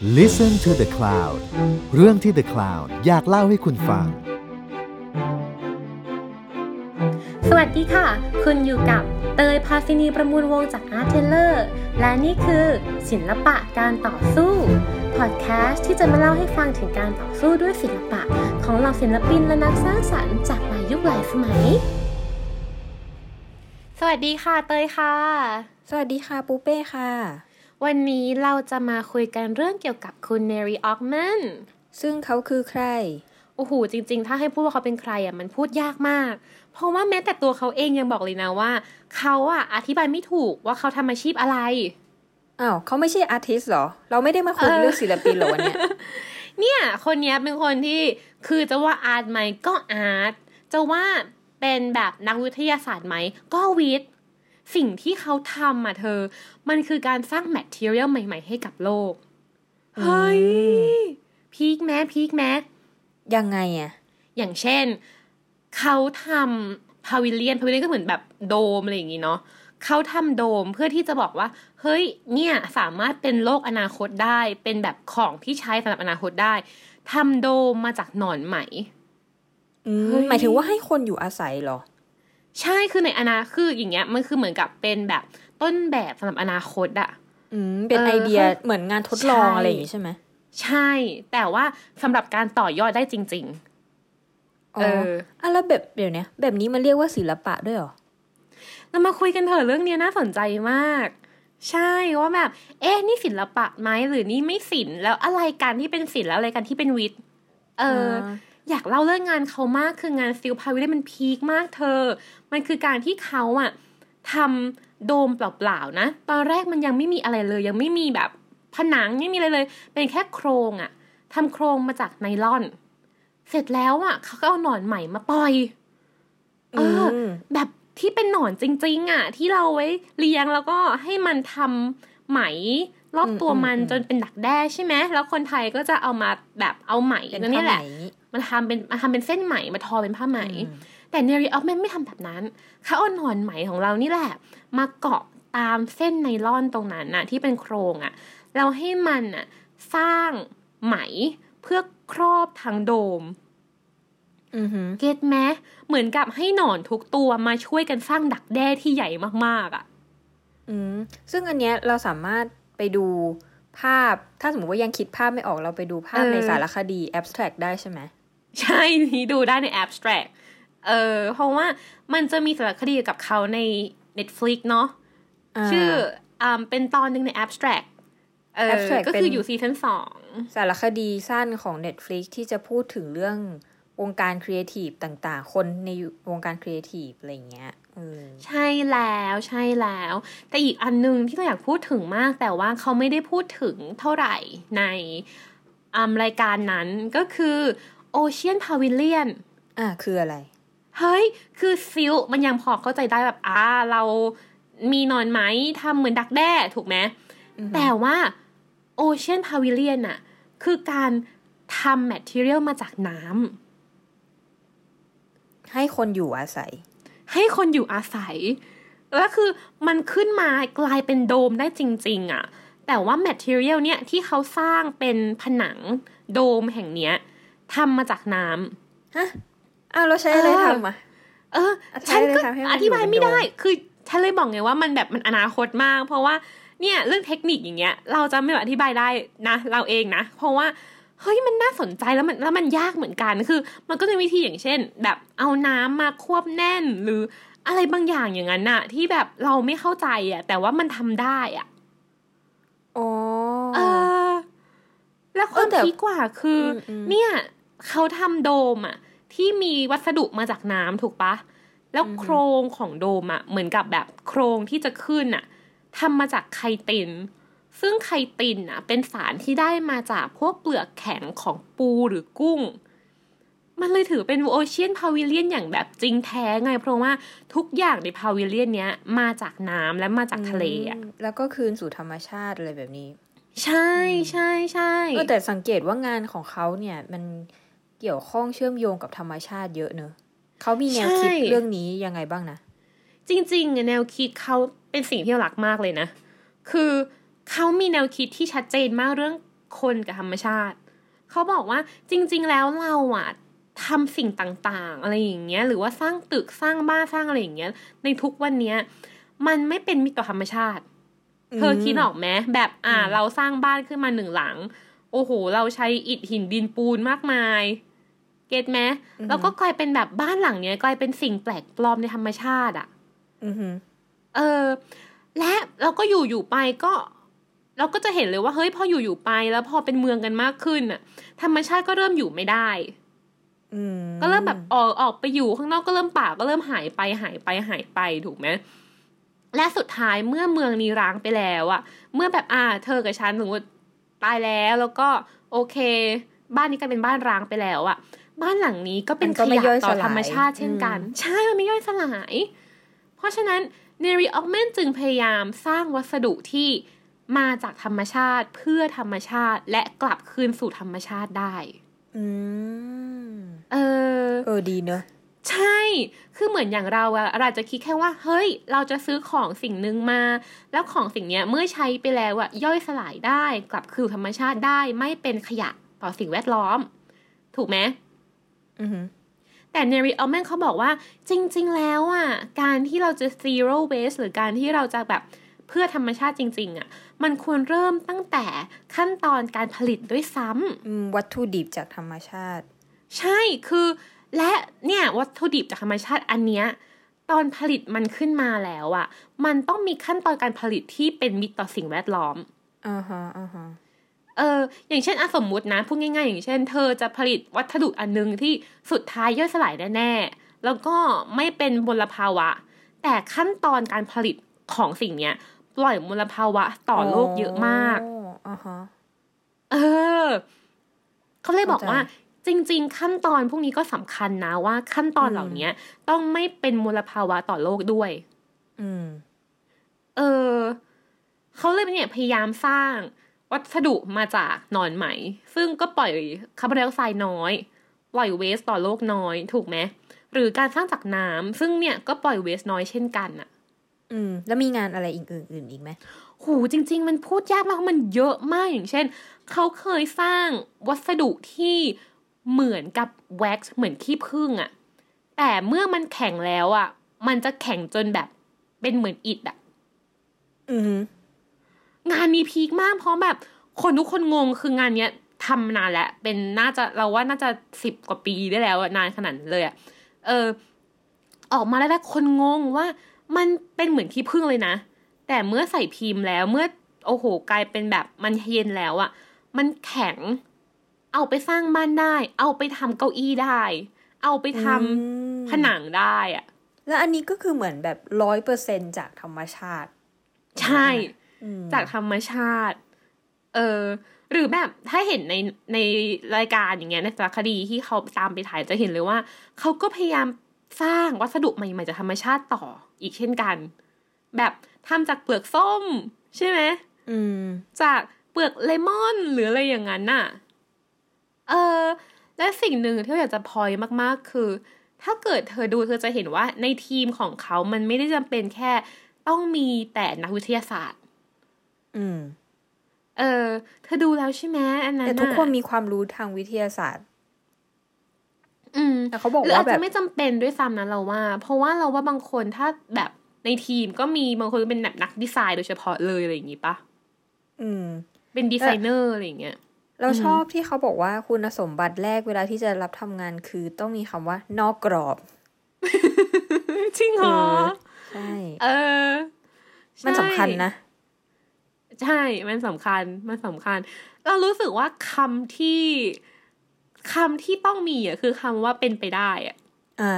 Listen to the Cloud เรื่องที่ The Cloud อยากเล่าให้คุณฟัง สวัสดีค่ะ คุณอยู่กับเตยพาซินีประมูลวงจาก Art t a i l o r และนี่คือศิลปะการต่อสู้พอดแคสต์ที่จะมาเล่าให้ฟังถึงการต่อสู้ด้วยศิลปะ ของเหล่าศิลปินและนักสร้างสรรค์จากหลายยุคหลายสมัย สวัสดีค่ะเตยค่ะ สวัสดีค่ะปูเป้ค่ะ วันนี้เราจะมาคุยกันเรื่องเกี่ยวกับคุณเนรีออกแมนซึ่งเขาคือใคร โอ้โห จริง ๆ ถ้าให้พูดว่าเขาเป็นใครอะมันพูดยากมาก เพราะว่าแม้แต่ตัวเขาเองยังบอกเลยนะว่า เขาอะอธิบายไม่ถูกว่าเขาทำอาชีพอะไรอ้าวเขาไม่ใช่อาร์ติสเหรอ เราไม่ได้มาคุยเออเรื่องศิลปินเหรอวันเนี้ยเนี่ย คนเนี้ยเป็นคนที่คือจะว่าอาร์ตไหมก็อาร์ตจะว่าเป็นแบบนักวิทยาศาสตร์ไหมก็วิทย์ สิ่งที่เขาทำอะเธอ มันคือการสร้าง material ใหม่ ๆ ให้กับโลก เฮ้ย peak แม่ peak แม่ยังไงอะอย่างเช่น เขาทำ pavilion pavilion ก็เหมือนแบบโดมอะไรอย่างงี้เนาะเขาทำโดมเพื่อที่จะบอกว่า เฮ้ย เนี่ยสามารถเป็นโลกอนาคตได้ เป็นแบบของที่ใช้สำหรับอนาคตได้ทำโดมมาจากหนอนไหมอืมเฮ้ยหมายถึงว่าให้คนอยู่อาศัยเหรอ ใช่คือในอนาคืออย่างเงี้ยมันคือเหมือนกับเป็นแบบต้นแบบสำหรับอนาคตอะอืมเป็นเออไอเดียเขาเหมือนงานทดลองใช่อะไรอย่างงี้ใช่ไหมใช่ แต่ว่าสำหรับการต่อยอดได้จริงอ๋อเอออะแล้วแบบเดี๋ยวเนี้ยแบบนี้มันเรียกว่าศิลปะด้วยเหรอๆเรามาคุยกันเถอะเรื่องเนี้ยน่าสนใจมาก ใช่ว่าแบบ เอ๊ะนี่ศิลปะไหมหรือนี่ไม่ศิลป์แล้วอะไรกันที่เป็นศิลป์แล้วอะไรกันที่เป็นวิทย์ เออ อ่าอยากเล่าเรื่องงานเขามากคืองานซิลพาวิลมันพีคมากเธอ มันคือการที่เขาอะทำโดมเปล่าๆนะ ตอนแรกมันยังไม่มีอะไรเลย ยังไม่มีแบบผนังไม่มีอะไรเลย เป็นแค่โครงอะทำโครงมาจากไนลอน เสร็จแล้วอะเขาก็เอาหนอนใหม่มาปล่อยเอออมแบบที่เป็นหนอนจริง ๆอะที่เราไว้เลี้ยงแล้วก็ให้มันทำไหมรอบตัวมันอืมอืมจนเป็นดักแด้ใช่ไหม แล้วคนไทยก็จะเอามาแบบเอาไหมเป็นนั่นนี่แหละ ผ้าไหมมันทำเป็นมันทำเป็นเส้นไหมมาทอเป็นผ้าไหมอืมแต่เนริออฟแมนไม่ทำแบบนั้นเขาเอาหนอนไหมของเรานี่แหละ มาเกาะตามเส้นไนลอนตรงนั้นน่ะ ที่เป็นโครงอะ่ะ เราให้มันอะสร้างไหมเพื่อครอบทั้งโดมอือหือเก็ตไหมเหมือนกับให้หนอนทุกตัวมาช่วยกันสร้างดักแด้ที่ใหญ่มากๆอะ อืม ซึ่งอันเนี้ยเราสามารถไปดูภาพ ถ้าสมมติว่ายังคิดภาพไม่ออกเราไปดูภาพเออในสารคดี abstract ได้ใช่ไหม ใช่นี่ดูได้ใน abstract เออเพราะว่ามันจะมีสารคดีเกี่ยวกับเขาใน Netflix เนาะาชื่ออ่าเป็นตอนหนึ่งใน abstract เออ abstract ก็เป็นคืออยู่ season สองสารคดีสั้นของ Netflix ที่จะพูดถึงเรื่องวงการครีเอทีฟต่างๆ คนในวงการครีเอทีฟอะไรอย่างเงี้ยเออใช่แล้วใช่แล้ว แต่อีกอันหนึงที่เราอยากพูดถึงมากแต่ว่าเขาไม่ได้พูดถึงเท่าไหร่ในอ่ารายการนั้นก็คือ Ocean Pavilion อะคืออะไร เฮ้ย คือ silk มันยังพอเข้าใจได้แบบอ่าเรามีหนอนไหมทำเหมือนดักแด้ถูกไหมอือฮึแต่ว่า Ocean Pavilion อะคือการทำ material มาจากน้ำให้คนอยู่อาศัย ให้คนอยู่อาศัย แล้วคือมันขึ้นมากลายเป็นโดมได้จริง ๆอะแต่ว่า material เนี่ยที่เขาสร้างเป็นผนังโดมแห่งเนี้ย ทำมาจากน้ำฮะอ้าวเราใช้อะไรเออทำอะเอออธิบายฉันก็เลยค่ะให้มันอธิบายไม่ได้อยู่บนโดมคือฉันเลยบอกไงว่ามันแบบมันอนาคตมาก เพราะว่าเนี่ยเรื่องเทคนิคอย่างเงี้ย เราจะไม่แบบอธิบายได้นะ เราเองนะ เพราะว่าเฮ้ยมันน่าสนใจแล้วมันแล้วมันยากเหมือนกันคือ มันก็จะมีวิธีอย่างเช่น แบบเอาน้ำมาควบแน่นหรืออะไรบางอย่างอย่างนั้นน่ะ ที่แบบเราไม่เข้าใจอะ แต่ว่ามันทำได้อะอ๋อเออ แล้วคเอวามอแต่พีคกว่าคืออมอืมเนี่ย เขาทำโดมอะที่มีวัสดุมาจากน้ำถูกปะ แล้วโครงของโดมอะเหมือนกับแบบโครงที่จะขึ้นอะทำมาจากไคติน ซึ่งไคตินอะเป็นสารที่ได้มาจากพวกเปลือกแข็งของปูหรือกุ้ง มันเลยถือเป็นโอเชียนพาวิเลียนอย่างแบบจริงแท้ไง เพราะว่าทุกอย่างในพาวิเลียนเนี้ยมาจากน้ำและมาจากทะเลอะมแล้วก็คืนสู่ธรรมชาติอะไรแบบนี้ ใช่ใช่ใช่เออแต่สังเกตว่างานของเขาเนี่ยมัน เกี่ยวข้องเชื่อมโยงกับธรรมชาติเยอะเนอะเขามีแนวคิดเรื่องนี้ยังไงบ้างนะ จริงๆอะแนวคิดเขาเป็นสิ่งที่เรารักมากเลยนะ คือเขามีแนวคิดที่ชัดเจนมากเรื่องคนกับธรรมชาติ เขาบอกว่าจริง ๆ แล้วเราอะทำสิ่งต่างๆ อะไรอย่างเงี้ย หรือว่าสร้างตึกสร้างบ้านสร้างอะไรอย่างเงี้ย ในทุกวันเนี้ย มันไม่เป็นมิตรต่อธรรมชาติ เธอคิดออกไหมแบบอ่าเราสร้างบ้านขึ้นมาหนึ่งหลัง โอ้โห เราใช้อิฐหินดินปูนมากมาย เก็ตไหมแล้วก็กลายเป็นแบบบ้านหลังเนี้ยกลายเป็นสิ่งแปลกปลอมในธรรมชาติ อะอือหือเออ และเราก็อยู่อยู่ไปก็ เราก็จะเห็นเลยว่าเฮ้ยพออยู่อยู่ไป แล้วพอเป็นเมืองกันมากขึ้นอะ ธรรมชาติก็เริ่มอยู่ไม่ได้อืมก็เริ่มแบบออกออกไปอยู่ข้างนอกก็เริ่มป่าก็เริ่มหายไปหายไปหายไปถูกไหมและสุดท้ายเมื่อเมืองนี้ร้างไปแล้วอะเมื่อแบบอ่า เธอกับฉันสมมติตายแล้วแล้วก็ โอเค บ้านนี้กลายเป็นบ้านร้างไปแล้วอะ บ้านหลังนี้ก็เป็นมันก็ขไม่ยะย่อยต่อสลายธรรมชาติเช่นกันอืมใช่มันไม่ย่อยสลาย เพราะฉะนั้นเนริออกเมนจึงพยายามสร้างวัสดุที่มาจากธรรมชาติเพื่อธรรมชาติและกลับคืนสู่ธรรมชาติได้ อืม เออ เออดีเนอะใช่ คือเหมือนอย่างเราอะเราอาจจะคิดแค่ว่า เฮ้ย เราจะซื้อของสิ่งหนึ่งมา แล้วของสิ่งเนี้ยเมื่อใช้ไปแล้วอะย่อยสลายได้ กลับคืนธรรมชาติได้ ไม่เป็นขยะต่อสิ่งแวดล้อม ถูกไหมอือหือ แต่เนริออมแมนเขาบอกว่าจริง ๆ แล้วอะการที่เราจะ zero waste หรือการที่เราจะแบบเพื่อธรรมชาติจริง ๆอะ มันควรเริ่มตั้งแต่ขั้นตอนการผลิตด้วยซ้ำอืมวัตถุดิบจากธรรมชาติ ใช่คือ และเนี่ยวัตถุดิบจากธรรมชาติอันเนี้ยตอนผลิตมันขึ้นมาแล้วอะ่ะ มันต้องมีขั้นตอนการผลิตที่เป็นมิตรต่อสิ่งแวดล้อมอ่าฮะอ่าฮะ เอออย่างเช่นอะสมมุตินะพูดง่าย ๆ อย่างเช่น เธอจะผลิตวัสดุอันนึงที่สุดท้ายย่อยสลายแน่ๆแล้วก็ไม่เป็นมลภาวะ แต่ขั้นตอนการผลิตของสิ่งเนี้ยปล่อยมลภาวะต่อโลกเยอะมากอ๋ออ่าฮะเออเขาเลยบอกว่าเข้าใจจริง ๆ ขั้นตอนพวกนี้ก็สำคัญนะว่า ขั้นตอนเหล่านี้ต้องไม่เป็นมลภาวะต่อโลกด้วย อืม เออเขาเลยเนี่ยพยายามสร้าง วัสดุมาจากหนอนไหม ซึ่งก็ปล่อยคาร์บอนไดออกไซด์น้อย ปล่อยเวสต่อโลกน้อย ถูกไหม หรือการสร้างจากน้ำซึ่งเนี่ยก็ปล่อยเวสน้อยเช่นกันอะอืม แล้วมีงานอะไรอีกอื่นๆอีกไหมหูจริง ๆ มันพูดยากมากเพราะมันเยอะมากอย่างเช่น เขาเคยสร้างวัสดุที่เหมือนกับแว็กซ์เหมือนขี้ผึ้งอะแต่เมื่อมันแข็งแล้วอะมันจะแข็งจนแบบเป็นเหมือนอิฐอะอือหือ งานมีพีคมากเพราะแบบคนทุกคนงงคืองานเนี้ยทำนานแล้วเป็นน่าจะเราว่าน่าจะสิบกว่าปีได้แล้วอะนานขนาดนั้นเลยอะเออ ออกมาแล้วแล้วคนงงว่ามันเป็นเหมือนขี้ผึ้งเลยนะ แต่เมื่อใส่พิมพ์แล้วเมื่อโอ้โหกลายเป็นแบบมันเย็นแล้วอะมันแข็ง เอาไปสร้างบ้านได้ เอาไปทำเก้าอี้ได้ เอาไปทำอืมผนังได้อะแล้วอันนี้ก็คือเหมือนแบบร้อยเปอร์เซ็นจากธรรมชาติ ใช่อืม จากธรรมชาติ เออ หรือแบบถ้าเห็นในในรายการอย่างเงี้ยในสารคดีที่เขาตามไปถ่ายจะเห็นเลยว่า เขาก็พยายามสร้างวัสดุใหม่ๆจากธรรมชาติต่ออีกเช่นกัน แบบทำจากเปลือกส้ม ใช่ไหมอืม จากเปลือกเลมอนหรืออะไรอย่างนั้นน่ะ เออ และสิ่งหนึ่งที่เราอยากจะพอยมากๆ คือ ถ้าเกิดเธอดูเธอจะเห็นว่าในทีมของเขามันไม่ได้จำเป็นแค่ ต้องมีแต่นักวิทยาศาสตร์ อืม เออ เธอดูแล้วใช่ไหมอันนั้นแต่ทุกคนน่ะมีความรู้ทางวิทยาศาสตร์ อืมแต่เขาบอกหรือว่าอาจแบจะบไม่จำเป็นด้วยซ้ำนะเราว่า เพราะว่าเราว่าบางคนถ้าแบบในทีมก็มีบางคนเป็นแบบนักดีไซน์โดยเฉพาะเลยอะไรอย่างงี้ปะอืม เป็นดีไซเนอร์อะไรอย่างเงี้ยเราชอบที่เขาบอกว่าคุณสมบัติแรกเวลาที่จะรับทำงานคือต้องมีคำว่า นอกกรอบ จริงเหรอ ใช่ เออ มันสำคัญนะ ใช่ มันสำคัญ มันสำคัญ เรารู้สึกว่าคำที่คำที่ต้องมีอะคือคำว่าเป็นไปได้อะอ่า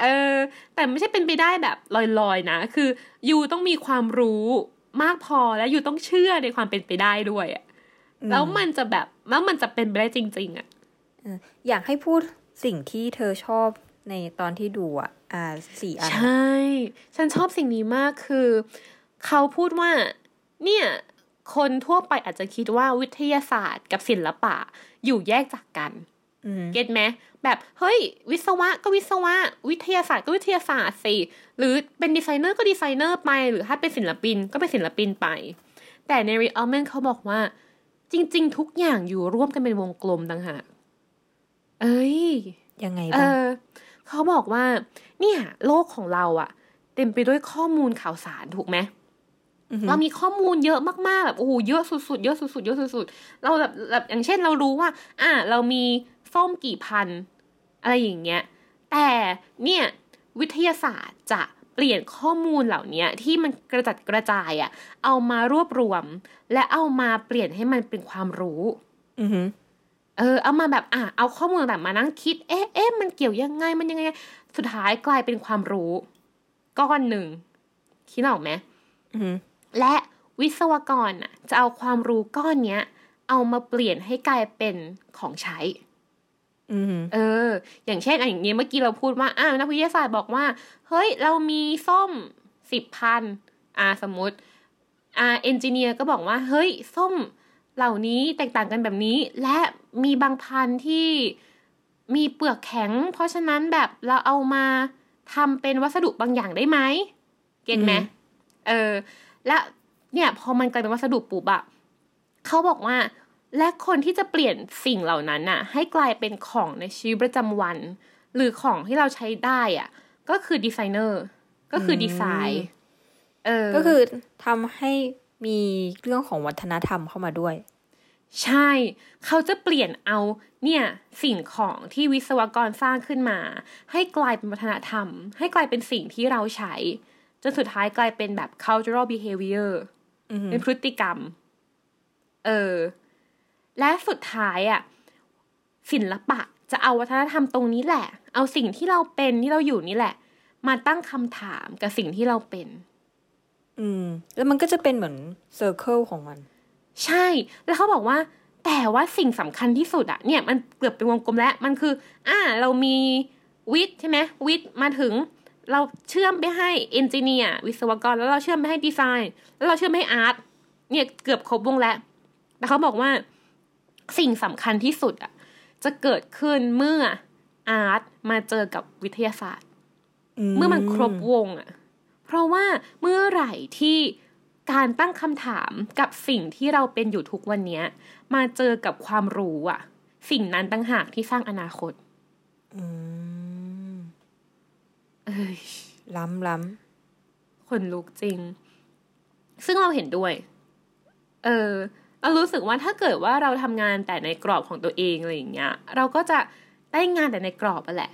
เออ แต่ไม่ใช่เป็นไปได้แบบลอยๆนะ คือยูต้องมีความรู้มากพอแล้วยูต้องเชื่อในความเป็นไปได้ด้วยอะอืมแล้วมันจะแบบแล้วมันจะเป็นไปได้จริง ๆ อะเอออยากให้พูดสิ่งที่เธอชอบในตอนที่ดูอะอ่าสี่อันใช่ ฉันชอบสิ่งนี้มากคือ เขาพูดว่า เนี่ยคนทั่วไปอาจจะคิดว่าวิทยาศาสตร์กับศิลปะอยู่แยกจากกันอืม get ไหมแบบเฮ้ย วิศวะก็วิศวะ วิทยาศาสตร์ก็วิทยาศาสตร์สิหรือเป็นดีไซเนอร์ก็ดีไซเนอร์ไป หรือถ้าเป็นศิลปินก็เป็นศิลปินไป แต่ Neri Oxman เขาบอกว่า จริง ๆ ทุกอย่างอยู่ร่วมกันเป็นวงกลมต่างหากเอ้ย ยังไงเอบ้างอเขาบอกว่า เนี่ย โลกของเราอะเต็มไปด้วยข้อมูลข่าวสารถูกไหมอือหือ เรามีข้อมูลเยอะมากๆแบบโอ้โหเยอะสุดๆเยอะสุดๆเยอะสุดๆเราแบบแบบอย่างเช่นเรารู้ว่า อ่า เรามีส้มกี่พัน อะไรอย่างเงี้ย แต่เนี่ยวิทยาศาสตร์จะเปลี่ยนข้อมูลเหล่านี้ที่มันกระจัดกระจายอะเอามารวบรวม และเอามาเปลี่ยนให้มันเป็นความรู้อือหือเออ เอามาแบบอะเอาข้อมูลแบบมานั่งคิด เอ๊ะเอ๊ะมันเกี่ยวยังไงมันยังไง สุดท้ายกลายเป็นความรู้ก้อนหนึ่งคิดออกไหมอือหือ และวิศวกรน่ะจะเอาความรู้ก้อนเนี้ย เอามาเปลี่ยนให้กลายเป็นของใช้อือหือเออ อย่างเช่นอะอย่างเงี้ยเมื่อกี้เราพูดว่าอ่านักวิทยาศาสตร์บอกว่า เฮ้ย เรามีส้มสิบพันอ่าสมมติ อ่าเอนจิเนียร์ก็บอกว่า เฮ้ย ส้มเหล่านี้แตกต่างกันแบบนี้ และมีบางพันธุ์ที่มีเปลือกแข็ง เพราะฉะนั้นแบบเราเอามาทำเป็นวัสดุบางอย่างได้ไหม เก็ตไหมอืมเออ และเนี่ยพอมันกลายเป็นวัสดุปุ๊บอะเขาบอกว่าและคนที่จะเปลี่ยนสิ่งเหล่านั้นน่ะ ให้กลายเป็นของในชีวิตประจำวัน หรือของที่เราใช้ได้อะ ก็คือดีไซเนอร์ก็คือดีไซน์เออก็คือทำให้มีเรื่องของวัฒนธรรมเข้ามาด้วย ใช่ เขาจะเปลี่ยนเอาเนี่ยสิ่งของที่วิศวกรสร้างขึ้นมา ให้กลายเป็นวัฒนธรรม ให้กลายเป็นสิ่งที่เราใช้ จนสุดท้ายกลายเป็นแบบ cultural behavior อือหือเป็นพฤติกรรม เออ และสุดท้ายอะ่ะศิลปะจะเอาวัฒนธรรมตรงนี้แหละ เอาสิ่งที่เราเป็นที่เราอยู่นี่แหละ มาตั้งคำถามกับสิ่งที่เราเป็น อืม แล้วมันก็จะเป็นเหมือน circle ของมัน ใช่ แล้วเขาบอกว่า แต่ว่าสิ่งสำคัญที่สุดอะเนี่ย มันเกือบเป็นวงกลมแล้ว มันคือ อ่า เรามีวิทย์ใช่ไหมวิทย์มาถึง เราเชื่อมไปให้ engineer วิศวกร แล้วเราเชื่อมไปให้ดีไซน์ แล้วเราเชื่อมไปให้อาร์ตเนี่ยเกือบครบวงแล้ว แต่เขาบอกว่าสิ่งสำคัญที่สุดอะจะเกิดขึ้นเมื่ออาร์ตมาเจอกับวิทยาศาสตร์ เมื่อมันครบวงอะเพราะว่าเมื่อไหร่ที่การตั้งคำถามกับสิ่งที่เราเป็นอยู่ทุกวันเนี้ยมาเจอกับความรู้อะสิ่งนั้นตั้งหากที่สร้างอนาคต อืม เอ้ยล้ำล้คนลุกจริง ซึ่งเราเห็นด้วย เออเรารู้สึกว่าถ้าเกิดว่าเราทำงานแต่ในกรอบของตัวเองอะไรอย่างเงี้ย เราก็จะได้งานแต่ในกรอบอะแหละ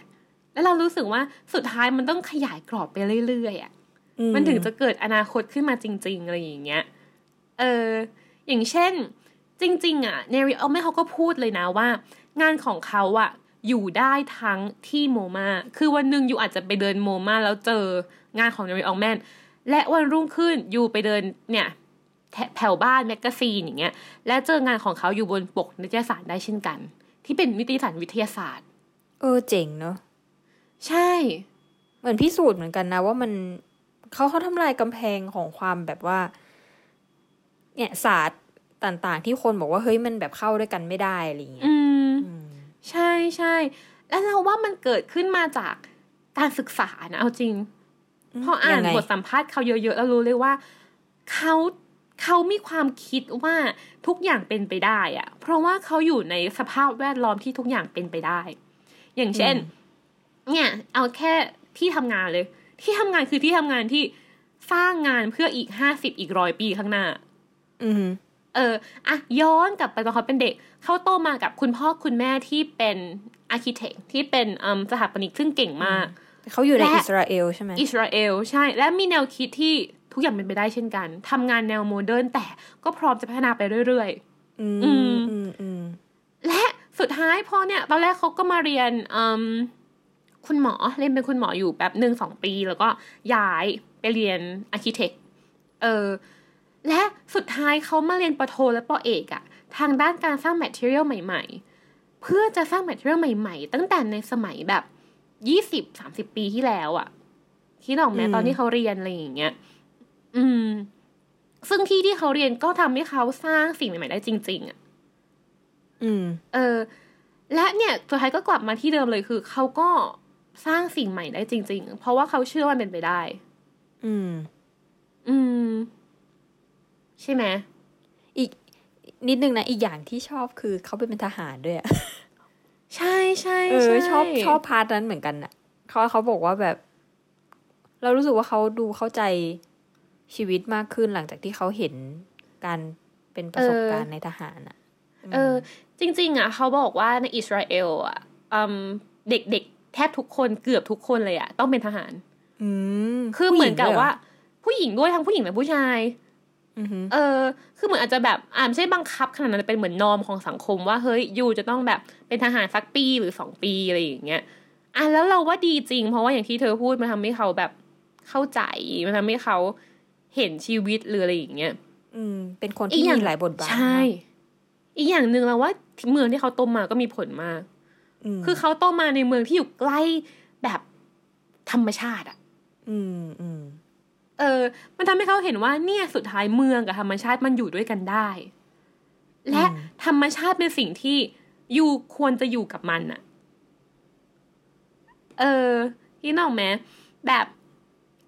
แล้วเรารู้สึกว่าสุดท้ายมันต้องขยายกรอบไปเรื่อยๆอะำอืมันถึงจะเกิดอนาคตขึ้นมาจริง ๆ อะไรอย่างเงี้ย เออ อย่างเช่น จริง ๆ อะ เนริออมแม่เขาก็พูดเลยนะว่า งานของเขาอะ อยู่ได้ทั้งที่ MoMA คือวันหนึ่ง you อาจจะไปเดิน MoMA แล้วเจองานของ Neri Oxman และวันรุ่งขึ้น you ไปเดินเนี่ยแถแถวบ้าน magazine อย่างเงี้ย และเจองานของเขาอยู่บนปกนิตยสารได้เช่นกัน ที่เป็นนิตยสารวิทยาศาสตร์ เออเจ๋งเนอะใช่ เหมือนพิสูจน์เหมือนกันนะ ว่ามันเขาเขาทำลายกำแพงของความแบบว่า เนี่ยศาสตร์ต่างๆ ที่คนบอกว่าเฮ้ยมันแบบเข้าด้วยกันไม่ได้อะไรอย่างเงี้ยอืมอืม ใช่ใช่แล้วเราว่ามันเกิดขึ้นมาจากการศึกษานะเอาจริงพออ่านยังไงบทสัมภาษณ์เขาเยอะๆแล้วรู้เลยว่าเขาเขามีความคิดว่าทุกอย่างเป็นไปได้อะเพราะว่าเขาอยู่ในสภาพแวดล้อมที่ทุกอย่างเป็นไปได้ อย่างเช่น เนี่ย เอาแค่ที่ทำงานเลย ที่ทำงานคือที่ทำงานที่สร้างงานเพื่ออีกห้าสิบอีกร้อยปีข้างหน้า อืม เอออะย้อนกลับไปตอนเขาเป็นเด็ก เขาโตมากับคุณพ่อคุณแม่ที่เป็น architect ที่เป็นอืมสถาปนิกซึ่งเก่งมาก เขาอยู่ในและอิสราเอลใช่ไหมอิสราเอลใช่ และมีแนวคิดที่ทุกอย่างเป็นไปได้เช่นกันทำงานแนวโมเดิร์นแต่ก็พร้อมจะพัฒนาไปเรื่อยอืมอือืมมอืมอืมๆและสุดท้ายพอเนี่ย ตอนแรกเขาก็มาเรียนอืมคุณหมอเรียนเป็นคุณหมออยู่แบบหนึ่งสองปี แล้วก็ย้ายไปเรียน architect เออ และสุดท้ายเขามาเรียนปโทและปเอกอะทางด้านการสร้าง material ใหม่ ๆ เพื่อจะสร้าง material ใหม่ ๆ ตั้งแต่ในสมัยแบบยี่สิบสามสิบปีที่แล้วอะคิดออกไหมตอนที่เขาเรียนอะไรอย่างเงี้ย อืม ซึ่งที่ที่เขาเรียนก็ทำให้เขาสร้างสิ่งใหม่ๆได้จริง ๆอะอืม เออ และเนี่ยสุดท้ายก็กลับมาที่เดิมเลยคือเขาก็สร้างสิ่งใหม่ได้จริง ๆ เพราะว่าเขาเชื่อว่ามันเป็นไปได้ อืม อืม ใช่ไหมอีกนิดนึงนะ อีกอย่างที่ชอบคือเขาเป็นทหารด้วยอะใช่ใช่เออใช่ชอบชอบพาร์ทนั้นเหมือนกันน่ะเขาเขาบอกว่าแบบ เรารู้สึกว่าเขาดูเข้าใจชีวิตมากขึ้นหลังจากที่เขาเห็นการเป็นประสบการณ์ในทหารอะ เออ จริง ๆ อะ เขาบอกว่าในอิสราเอลอะอืมเด็กๆแทบทุกคนเกือบทุกคนเลยอะ ต้องเป็นทหาร อืมคือเหมือนกับผู้หญิงด้วยว่า ผู้หญิงด้วยทั้งผู้หญิงและผู้ชายอือหือ เออ คือเหมือนอาจจะแบบอ่าไม่ใช่บังคับขนาดนั้นแต่เป็นเหมือนนอมของสังคมว่าเฮ้ยยูจะต้องแบบเป็นทหารสักปีหรือสองปีอะไรอย่างเงี้ยอะแล้วเราว่าดีจริง เพราะว่าอย่างที่เธอพูดมันทำให้เขาแบบเข้าใจมันทำให้เขาเห็นชีวิตหรืออะไรอย่างเงี้ยอืม เป็นคนอีที่กอย่างมีหลายบทบาทใช่ อีกอย่างหนึ่งเราว่าเมืองที่เขาโตมาก็มีผลมากมคือเขาโตมาในเมืองที่อยู่ใกล้แบบธรรมชาติอะอืมอืม เออ มันทำให้เขาเห็นว่าเนี่ยสุดท้ายเมืองกับธรรมชาติมันอยู่ด้วยกันได้ และธรรมชาติเป็นสิ่งที่อยู่ควรจะอยู่กับมันอะเออพี่น้องไหมแบบ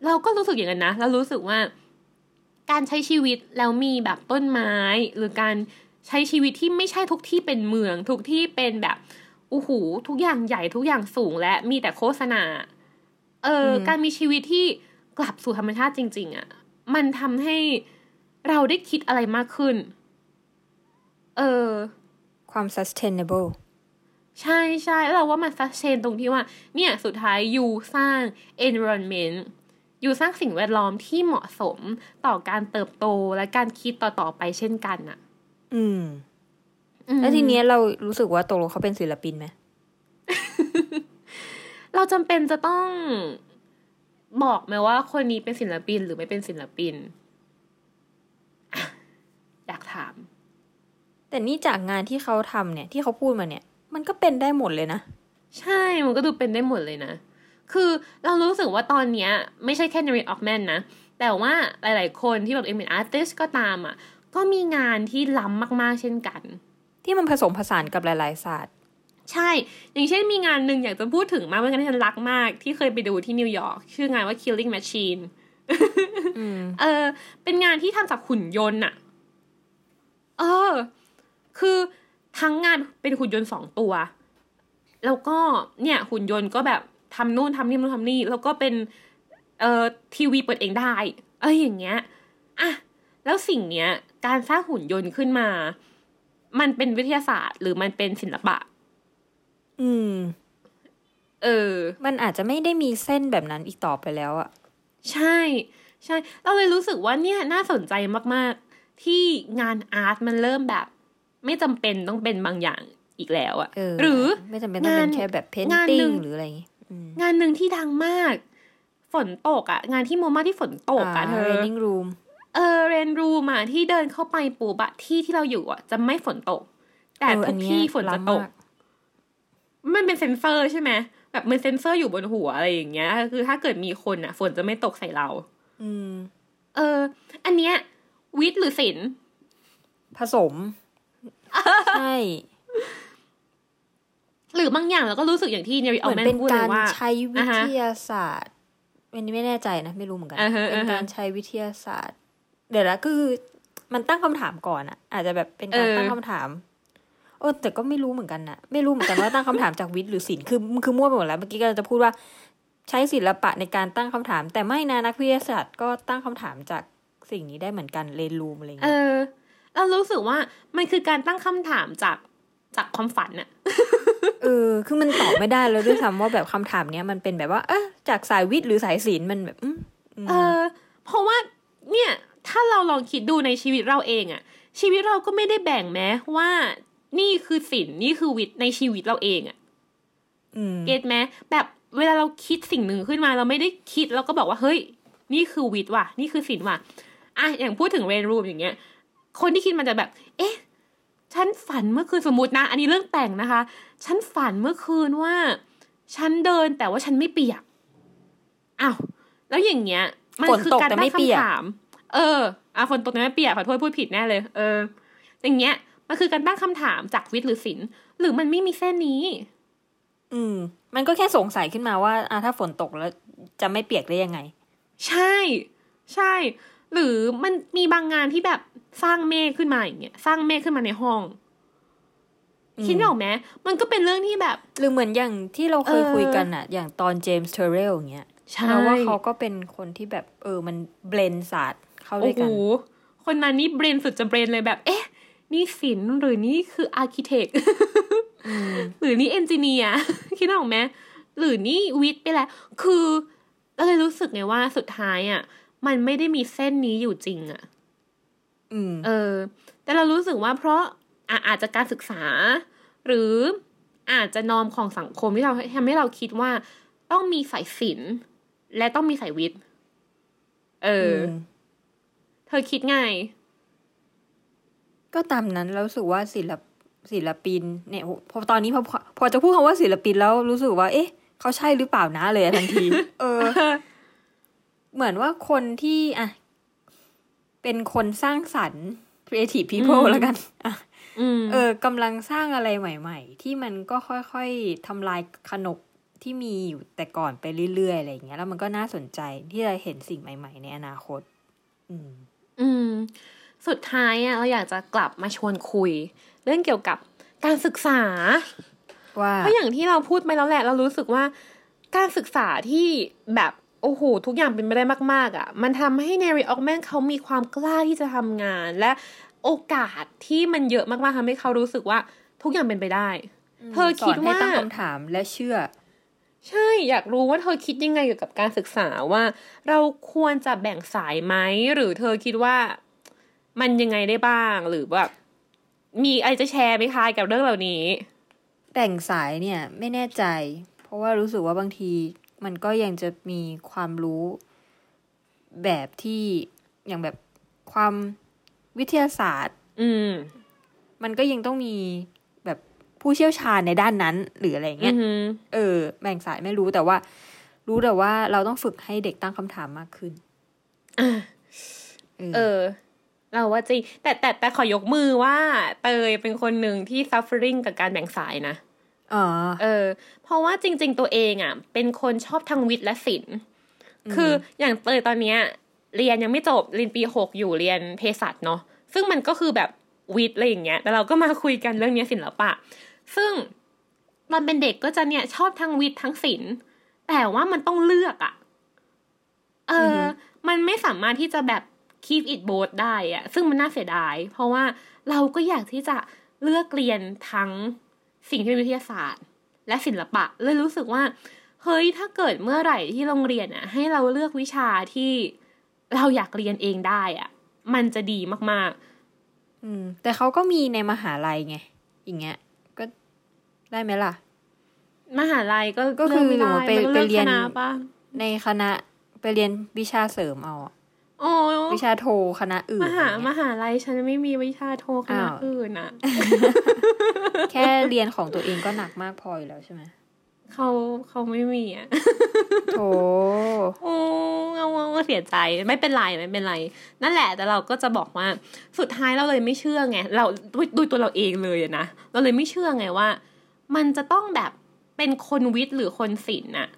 เราก็รู้สึกอย่างนั้นนะเรารู้สึกว่า การใช้ชีวิตแล้วมีแบบต้นไม้ หรือการใช้ชีวิตที่ไม่ใช่ทุกที่เป็นเมือง ทุกที่เป็นแบบโอ้โหทุกอย่างใหญ่ทุกอย่างสูงและมีแต่โฆษณา เอออมการมีชีวิตที่ กลับสู่ธรรมชาติจริง ๆอะ่ะ มันทำให้เราได้คิดอะไรมากขึ้น เออ ความ sustainable ใช่ใช่แล้วเราว่ามันซัสเซนตรงที่ว่า เนี่ย สุดท้ายยูสร้าง environment ยูสร้างสิ่งแวดล้อมที่เหมาะสมต่อการเติบโตและการคิดต่อ ๆ ไปเช่นกันอะอืมอืมแล้วทีเนี้ยเรารู้สึกว่าตกลงเขาเป็นศิลปินไหม เราจำเป็นจะต้อง บอกไหมว่าคนนี้เป็นศิลปินหรือไม่เป็นศิลปินอะอยากถาม แต่นี่จากงานที่เขาทำเนี่ย ที่เขาพูดมาเนี่ย มันก็เป็นได้หมดเลยนะ ใช่ มันก็ดูเป็นได้หมดเลยนะ คือเรารู้สึกว่าตอนเนี้ย ไม่ใช่แค่เนริออกซ์แมนนะ แต่ว่าหลาย ๆ คนที่แบบเองเป็น artist ก็ตามอะ ก็มีงานที่ล้ำมาก ๆ เช่นกัน ที่มันผสมผสานกับหลาย ๆ ศาสตร์ ใช่ อย่างเช่นมีงานหนึ่งอยากจะพูดถึงมากเป็นงานที่ฉันรักมาก ที่เคยไปดูที่นิวยอร์กชื่องานว่า Killing Machine อืมเออ เป็นงานที่ทำจากหุ่นยนต์อะเออ คือทั้งงานเป็นหุ่นยนต์สองตัว แล้วก็เนี่ยหุ่นยนต์ก็แบบทำนู่นทำนี่นู่นทำนี่ แล้วก็เป็น เอ่อทีวีเปิดเองได้เอออย่างเงี้ยอะแล้วสิ่งเนี้ย การสร้างหุ่นยนต์ขึ้นมา มันเป็นวิทยาศาสตร์ หรือมันเป็นศิลปะ อืม เออ มันอาจจะไม่ได้มีเส้นแบบนั้นอีกต่อไปแล้วอะใช่ ใช่ เราเลยรู้สึกว่าเนี่ยน่าสนใจมาก ๆ ที่งานอาร์ตมันเริ่มแบบ ไม่จำเป็นต้องเป็นบางอย่างอีกแล้วอะเออหรือไม่จำเป็นต้องเป็นงานแค่แบบเพนงานหนึ่ติ้งงหรืออะไรอย่างงี้อืมงานหนึ่งที่ดังมาก ฝนตกอะงานที่โมมาที่ฝนตกอะเธอ raining room เออเรนรูมอะที่เดินเข้าไปปูบะที่ที่เราอยู่อะจะไม่ฝนตก แต่เออทุอักนเนี้ยที่ฝนจะตกล้ำ มากมันเป็นเซนเซอร์ใช่ไหมแบบมันเซนเซอร์อยู่บนหัวอะไรอย่างเงี้ย คือถ้าเกิดมีคนอะฝนจะไม่ตกใส่เรา อืม เออ อันเนี้ย วิทย์หรือศิลป์ผสม ใช่ หรือบางอย่างเราก็รู้สึกอย่างที่เนริเหเอามือนแมนเป็นพูดเลกายรว่าใช้วิอ่าฮะทยาศาสตร์อันนี้ไม่แน่ใจนะ ไม่รู้เหมือนกันอ่าฮะเป็นอ่าฮะการใช้วิทยาศาสตร์ เดี๋ยวนะคือมันตั้งคำถามก่อนอะอาจจะแบบเป็นการเออตั้งคำถาม เออแต่ก็ไม่รู้เหมือนกันนะไม่รู้เหมือนกันว่าตั้งคำถามจากวิทย์หรือศิลป์คือคือมั่วไปหมดแล้วเมื่อกี้ก็จะพูดว่าใช้ศิลปะในการตั้งคำถาม แต่ไม่นะนักวิทยาศาสตร์ก็ตั้งคำถามจากสิ่งนี้ได้เหมือนกันเรนรูมอะไรอย่างเอเงี้ยอเรารู้สึกว่ามันคือการตั้งคำถามจากจากความฝันอะเออ คือมันตอบไม่ได้แล้วด้วยซ้ำว่าแบบคำถามเนี้ยมันเป็นแบบว่า เอะจากสายวิทย์หรือสายศิลป์มันแบบอืมอืมเออ เพราะว่าเนี่ย ถ้าเราลองคิดดูในชีวิตเราเองอะชีวิตเราก็ไม่ได้แบ่งแม้ว่า นี่คือศิลป์นี่คือวิทย์ในชีวิตเราเองอะอืมเก็ตไหมแบบเวลาเราคิดสิ่งหนึ่งขึ้นมา เราไม่ได้คิดแล้วก็บอกว่าเฮ้ย นี่คือวิทย์ว่ะ นี่คือศิลป์ว่ะอะอย่างพูดถึงเรนรูมอย่างเงี้ย คนที่คิดมันจะแบบ เอ๊ะ ฉันฝันเมื่อคืนสมมตินะ อันนี้เรื่องแต่งนะคะ ฉันฝันเมื่อคืนว่า ฉันเดินแต่ว่าฉันไม่เปียกอ้าวแล้วอย่างเงี้ย มันฝนคือตกการแต่ตั้ไม่งเปียกคำถาม เอออะฝนตกแต่ไม่เปียกขอโทษพูดผิดแน่เลย เออ อย่างเงี้ย มันคือการตั้งคำถามจากวิทย์หรือศิลป์หรือมันไม่มีเส้นนี้ อืม มันก็แค่สงสัยขึ้นมาว่าอะถ้าฝนตกแล้วจะไม่เปียกได้ยังไง ใช่ ใช่ หรือมันมีบางงานที่แบบสร้างเมฆขึ้นมาอย่างเงี้ยสร้างเมฆขึ้นมาในห้องคิดไม่ออกไหมมันก็เป็นเรื่องที่แบบ หรือเหมือนอย่างที่เราเคยเออคุยกันอะอย่างตอนเจมส์เทอร์เรลอย่างเงี้ยใช่เราว่าเขาก็เป็นคนที่แบบ เออมัน blend ศาสตร์เข้าด้วยกันโอ้โหคนนั้นนี่ blend สุดจะ blend เลยแบบ เอ๊ะ นี่ศิลป์หรือนี่คือ architect หรือนี่ engineer คิดออกไหมหรือนี่วิทย์ไปแล้ว คือเราเลยรู้สึกไงว่าสุดท้ายอะ มันไม่ได้มีเส้นนี้อยู่จริงอะอืมเออ แต่เรารู้สึกว่าเพราะอะอาจจะการศึกษา หรืออาจจะนอมของสังคมที่เราทำให้เราคิดว่าต้องมีสายศิลป์และต้องมีสายวิทย์ เอออมเธอคิดไง ก็ตามนั้นแล้วรู้สึกว่าศิลปศิลปินเนี่ยโหพอตอนนี้พอพอพอจะพูดคำว่าศิลปินแล้วรู้สึกว่า เอ๊ะ เขาใช่หรือเปล่านะเลยอะทันที เออ เหมือนว่าคนที่อะเป็นคนสร้างสรรค์ creative people อืมแล้วกันอะอืมเออกำลังสร้างอะไรใหม่ ๆ ที่มันก็ค่อยๆทำลายขนบที่มีอยู่แต่ก่อนไปเรื่อยๆอะไรอย่างเงี้ย แล้วมันก็น่าสนใจที่จะเห็นสิ่งใหม่ ๆ ในอนาคต อืม อืม สุดท้ายอะเราอยากจะกลับมาชวนคุย เรื่องเกี่ยวกับการศึกษาว่าเพราะอย่างที่เราพูดไปแล้วแหละ เรารู้สึกว่าการศึกษาที่แบบโอ้โหทุกอย่างเป็นไปได้มาก ๆอะ มันทำให้เนริออกแมนเขามีความกล้าที่จะทำงาน และโอกาสที่มันเยอะมากๆทำให้เขารู้สึกว่าทุกอย่างเป็นไปได้ เธอคิดสนให้ว่าตั้งคำถามและเชื่อ ใช่อยากรู้ว่าเธอคิดยังไงเกี่ยวกับการศึกษาว่า เราควรจะแบ่งสายไหมหรือเธอคิดว่า มันยังไงได้บ้างหรือแบบมีอะไรจะแชร์ไหมคะเกับเรื่องเหล่านี้แบ่งสายเนี่ยไม่แน่ใจ เพราะว่ารู้สึกว่าบางที มันก็ยังจะมีความรู้ แบบที่อย่างแบบความวิทยาศาสตร์ อืม มันก็ยังต้องมีแบบผู้เชี่ยวชาญในด้านนั้น หรืออะไรอย่างอืเงี้ยอหือเออแบ่งสายไม่รู้แต่ว่า รู้แต่ว่าเราต้องฝึกให้เด็กตั้งคำถามมากขึ้นอะเออ เออเราว่าจริงแต่แต่แต่ขอยกมือว่า เตยเป็นคนหนึ่งที่ suffering กับการแบ่งสายนะอ๋อเออ เพราะว่าจริง ๆ ตัวเองอะ เป็นคนชอบทางวิทย์และศิลป์คืออย่างเตยตอนเนี้ย เรียนยังไม่จบเรียนปีหกอยู่เรียนเภสัชเนาะซึ่งมันก็คือแบบวิทย์อะไรอย่างเงี้ยแต่เราก็มาคุยกันเรื่องเนี้ยศิลปะ ซึ่งตอนเป็นเด็กก็จะเนี่ยชอบทั้งวิทย์ทั้งศิลป์แต่ว่ามันต้องเลือกอะเอออ มันไม่สามารถที่จะแบบ keep it both ได้อะซึ่งมันน่าเสียดาย เพราะว่าเราก็อยากที่จะเลือกเรียนทั้งสิ่งที่เป็นวิทยาศาสตร์ และศิลปะเลยรู้สึกว่า เฮ้ยถ้าเกิดเมื่อไหร่ที่โรงเรียนอะให้เราเลือกวิชาที่เราอยากเรียนเองได้อะมันจะดีมากอืม แต่เขาก็มีในมหาลัยไงอย่างเงี้ย ก็ได้ไหมล่ะๆมหาลัยก็ก็คือเลืไม่ได้ไปมันก็เลือกไปเรียนคณะปะในคณะไปเรียนวิชาเสริมเอาอะโอ้ วิชาโทคณะอื่น มหาอะไรมเงี้ยหาลัยฉันไม่มีวิชาโทคณะอ้าวอื่นอะแค่เรียนของตัวเองก็หนักมากพออยู่แล้วใช่ไหมเขาเขาไม่มีอะโถโอ้เอาเอาเสียใจไม่เป็นไรไม่เป็นไร นั่นแหละแต่เราก็จะบอกว่าสุดท้ายเราเลยไม่เชื่อไงเราด้วยด้วยตัวเราเองเลยอะนะเราเลยไม่เชื่อไงว่า มันจะต้องแบบเป็นคนวิทย์หรือคนศิลป์อะ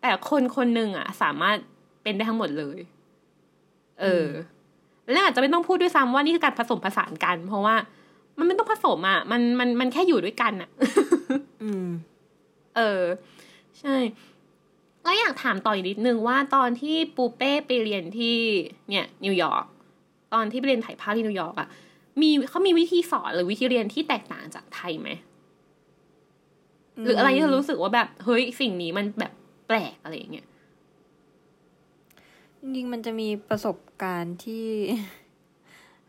แต่คนคนหนึ่งอะสามารถเป็นได้ทั้งหมดเลย เออ แล้วอาจจะไม่ต้องพูดด้วยซ้ำว่านี่คือการผสมผสานกัน เพราะว่า มันไม่ต้องผสมอะมันมันมันแค่อยู่ด้วยกันอะอืม เออ ใช่แล้วอยากถามต่ออีกนิดนึงว่าตอนที่ปูเป้ไปเรียนที่เนี่ย นิวยอร์กตอนที่ไปเรียนถ่ายภาพที่นิวยอร์กอะมีเขามีวิธีสอนหรือวิธีเรียนที่แตกต่างจากไทยไหมหรืออะไรที่เธอรู้สึกว่าแบบ เฮ้ยสิ่งนี้มันแบบแปลกอะไรอย่างเงี้ย จริงๆมันจะมีประสบการณ์ที่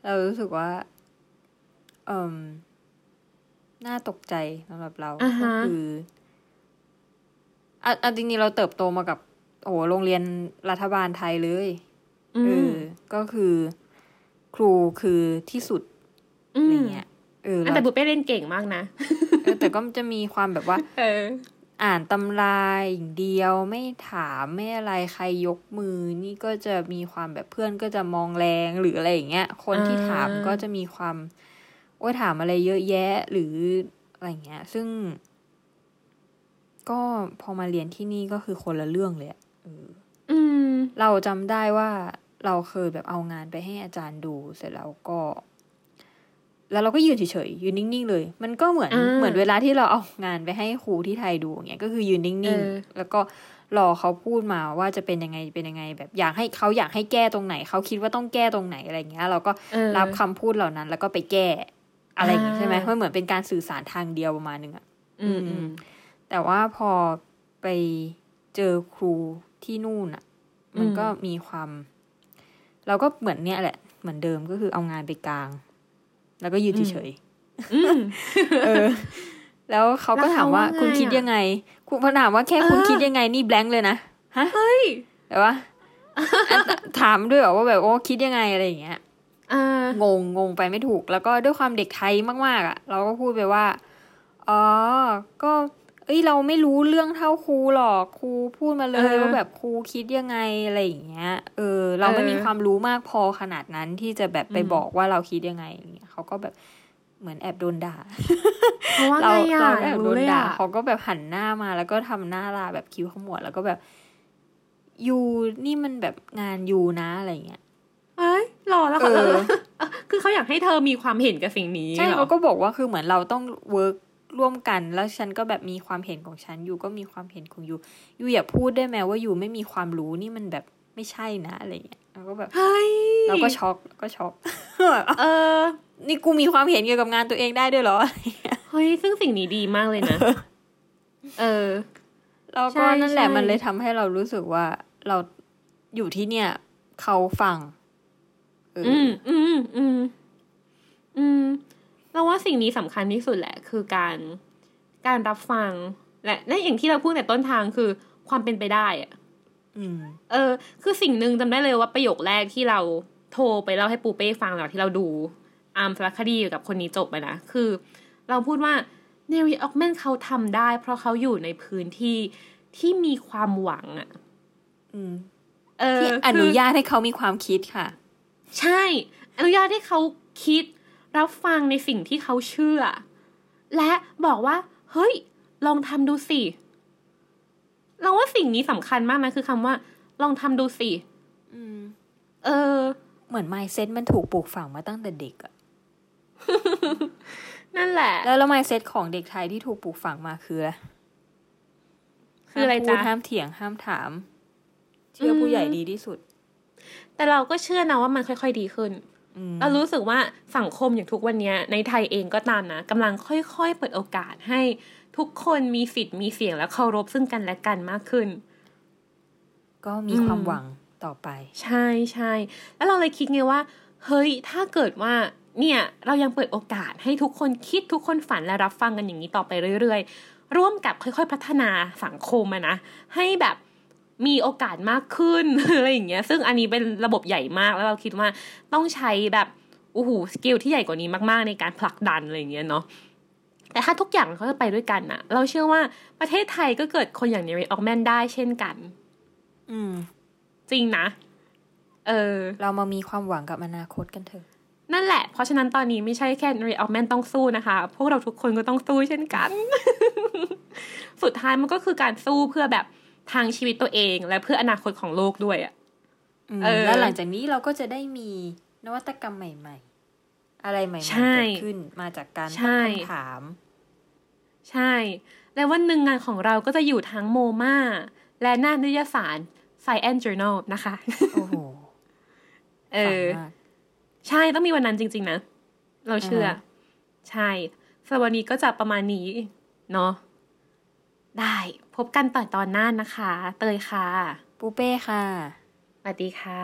เรารู้สึกว่า เอ่มน่าตกใจสำหรับเราอ่าฮะก็คืออะอะจริงๆเราเติบโตมากับ โอ้โหโรงเรียนรัฐบาลไทยเลยอืเอมอก็คือ ครูคือที่สุดอือะไรมเงี้ยเอออะเราแต่ปูเป้เล่นเก่งมากนะเออแต่ก็จะมีความแบบว่า เออ อ่านตำราอย่างเดียวไม่ถามไม่อะไรใครยกมือ นี่ก็จะมีความแบบเพื่อนก็จะมองแรงหรืออะไรอย่างเงี้ย คนที่อ่าถามก็จะมีความ โอ้ยถามอะไรเยอะแยะหรืออะไรเงี้ย ซึ่ง ก็พอมาเรียนที่นี่ก็คือคนละเรื่องเลยอะเอออืม เราจำได้ว่าเราเคยแบบเอางานไปให้อาจารย์ดูเสร็จแล้วก็ แล้วเราก็ยืนเฉยๆยืนนิ่งๆเลย มันก็เหมือนอ่าเหมือนเวลาที่เราเอางานไปให้ครูที่ไทยดูอย่างเงี้ยก็คือยืนนิ่งเออๆแล้วก็รอเขาพูดมาว่าจะเป็นยังไงเป็นยังไง แบบอยากให้เขาอยากให้แก้ตรงไหนเขาคิดว่าต้องแก้ตรงไหนอะไรเงี้ย เราก็เออรับคำพูดเหล่านั้น แล้วก็ไปแก้อะไรอย่างงี้อ่าใช่ไหมมันเหมือนเป็นการสื่อสารทางเดียวประมาณนึงอะอืมอืมแต่ว่าพอไปเจอครูที่นู่นอะ มันอืมก็มีความ เราก็เหมือนเนี้ยแหละ เหมือนเดิมก็คือเอางานไปกลาง แล้วก็ยืนเฉยอืมๆเออ แล้วเขาก็แล้วถามว่าเขาว่าไงคุณคิดอะยังไง คุณพอถามว่าแค่คุณเออคิดยังไงนี่แบงค์เลยนะฮะเฮ้ยแต่ว่าอันถามด้วยเหรอว่าแบบโอ้คิดยังไงอะไรอย่างเงี้ยอ่างงงงไปไม่ถูก แล้วก็ด้วยความเด็กไทยมากๆ อะ เราก็พูดไปว่าอ๋อก็ เอ้ยเราไม่รู้เรื่องเท่าครูหรอกครูพูดมาเลยว่าแบบครูคิดยังไงอะไรอย่างเงี้ย เออ เราไม่มีความรู้มากพอขนาดนั้นที่จะแบบไปบอกว่าเราคิดยังไงอย่าง เงี้ยเขาก็แบบเหมือนแอบโดนด่าเพราะว่าเราไงอะเราแอบโดรู้นเลยด่าอะเขาก็แบบหันหน้ามา แล้วก็ทำหน้าลาแบบคิ้วขมวดแล้วก็แบบyou นี่มันแบบงาน you นะอะไรอย่างเงี้ยเอ้ยหรอแล้วเขาเออคือเขาอยากให้เธอมีความเห็นกับสิ่งนี้ใช่หรอเขาก็บอกว่าคือเหมือนเราต้อง work ร่วมกัน แล้วฉันก็แบบมีความเห็นของฉันอยู่ก็มีความเห็นของ you you อย่าพูดได้ไหมว่า you ไม่มีความรู้นี่มันแบบไม่ใช่นะอะไรอย่างเงี้ยเราก็แบบเฮ้ยเราก็ช็อกก็ช็อก เออ นี่กูมีความเห็นเกี่ยวกับงานตัวเองได้ด้วยเหรอเฮ้ยซึ่งสิ่งนี้ดีมากเลยนะ เออแล้วใช่ก็นั่นแหละใช่มันเลยทำให้เรารู้สึกว่าเราอยู่ที่เนี่ย เขาฟังเอออือมอืมอืมอืมเราว่าสิ่งนี้สำคัญที่สุดแหละ คือการการรับฟัง และนั่นอย่างที่เราพูดแต่ต้นทางคือความเป็นไปได้อะอืมเออ คือสิ่งหนึ่งจำได้เลยว่าประโยคแรกที่เราโทรไปเล่าให้ปูเป้ฟังหลังที่เราดู อาร์มสารคดีกับคนนี้จบไปนะ คือ เราพูดว่าเนริออกแมนเขาทำได้ เพราะเขาอยู่ในพื้นที่ที่มีความหวังอะอืมเออที่อนุญาตให้เขามีความคิดค่ะ ใช่ อนุญาตให้เขาคิดรับฟังในสิ่งที่เขาเชื่อ และบอกว่า เฮ้ย ลองทำดูสิ เราว่าสิ่งนี้สำคัญมากนะ คือคำว่า ลองทำดูสิอืมเออ เหมือน mindset มันถูกปลูกฝังมาตั้งแต่เด็กอะ นั่นแหละ แล้วแล้ว mindset ของเด็กไทยที่ถูกปลูกฝังมาคืออะไรคืออะไรห้ามพูดจ๊ะห้ามเถียงห้ามถาม เชื่อผู้ใหญ่ดีที่สุด แต่เราก็เชื่อนะว่ามันค่อย ๆ ดีขึ้นอืมเรารู้สึกว่าสังคมอย่างทุกวันเนี้ยในไทยเองก็ตามนะกำลังค่อยๆ เปิดโอกาสให้ทุกคนมีสิทธิ์มีเสียงและเคารพซึ่งกันและกันมากขึ้น ก็มีความหวังต่อไป ใช่ใช่แล้วเราเลยคิดไงว่า เฮ้ยถ้าเกิดว่า เนี่ยเรายังเปิดโอกาสให้ทุกคนคิดทุกคนฝันและรับฟังกันอย่างนี้ต่อไปเรื่อยๆ ร่วมกับค่อยๆพัฒนาสังคมอะนะ ให้แบบมีโอกาสมากขึ้นอะไรอย่างเงี้ย ซึ่งอันนี้เป็นระบบใหญ่มากแล้วเราคิดว่าต้องใช้แบบโอ้โห skill ที่ใหญ่กว่านี้มากๆ ในการผลักดันอะไรอย่างเงี้ยเนาะแต่ถ้าทุกอย่างเขาจะไปด้วยกันอะเราเชื่อว่าประเทศไทยก็เกิดคนอย่างเนริออกซ์แมนได้เช่นกัน อืม จริงนะ เออ เรามามีความหวังกับอนาคตกันเถอะ นั่นแหละ เพราะฉะนั้นตอนนี้ไม่ใช่แค่เรออกแมนต้องสู้นะคะ พวกเราทุกคนก็ต้องสู้เช่นกัน สุดท้ายมันก็คือการสู้เพื่อแบบทางชีวิตตัวเอง และเพื่ออนาคตของโลกด้วยอะอืมเออแล้วหลังจากนี้เราก็จะได้มีนวัตกรรมใหม่ ๆ อะไรใหม่ๆใช่เกิดขึ้นมาจากการใช่ตั้งคำถาม ใช่ และวันหนึ่งงานของเราก็จะอยู่ทั้งโมมาและหน้านิตยสาร Science Journal นะคะ โอ้โหเออฝันมาก ใช่ต้องมีวันนั้นจริง ๆ นะ เราเชื่ออ่าฮะใช่สำหรับวันนี้ก็จะประมาณนี้ เนาะได้พบกันต่อตอนหน้านะคะ เตยค่ะ ปูเป้ค่ะ สวัสดีค่ะ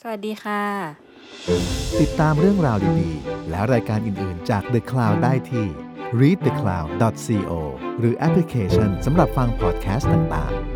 สวัสดีค่ะ ติดตามเรื่องราวดีๆ และรายการอื่น ๆ จาก The Cloud ได้ที่ readthecloud.co หรือแอปพลิเคชันสำหรับฟังพอดแคสต์ต่าง ๆ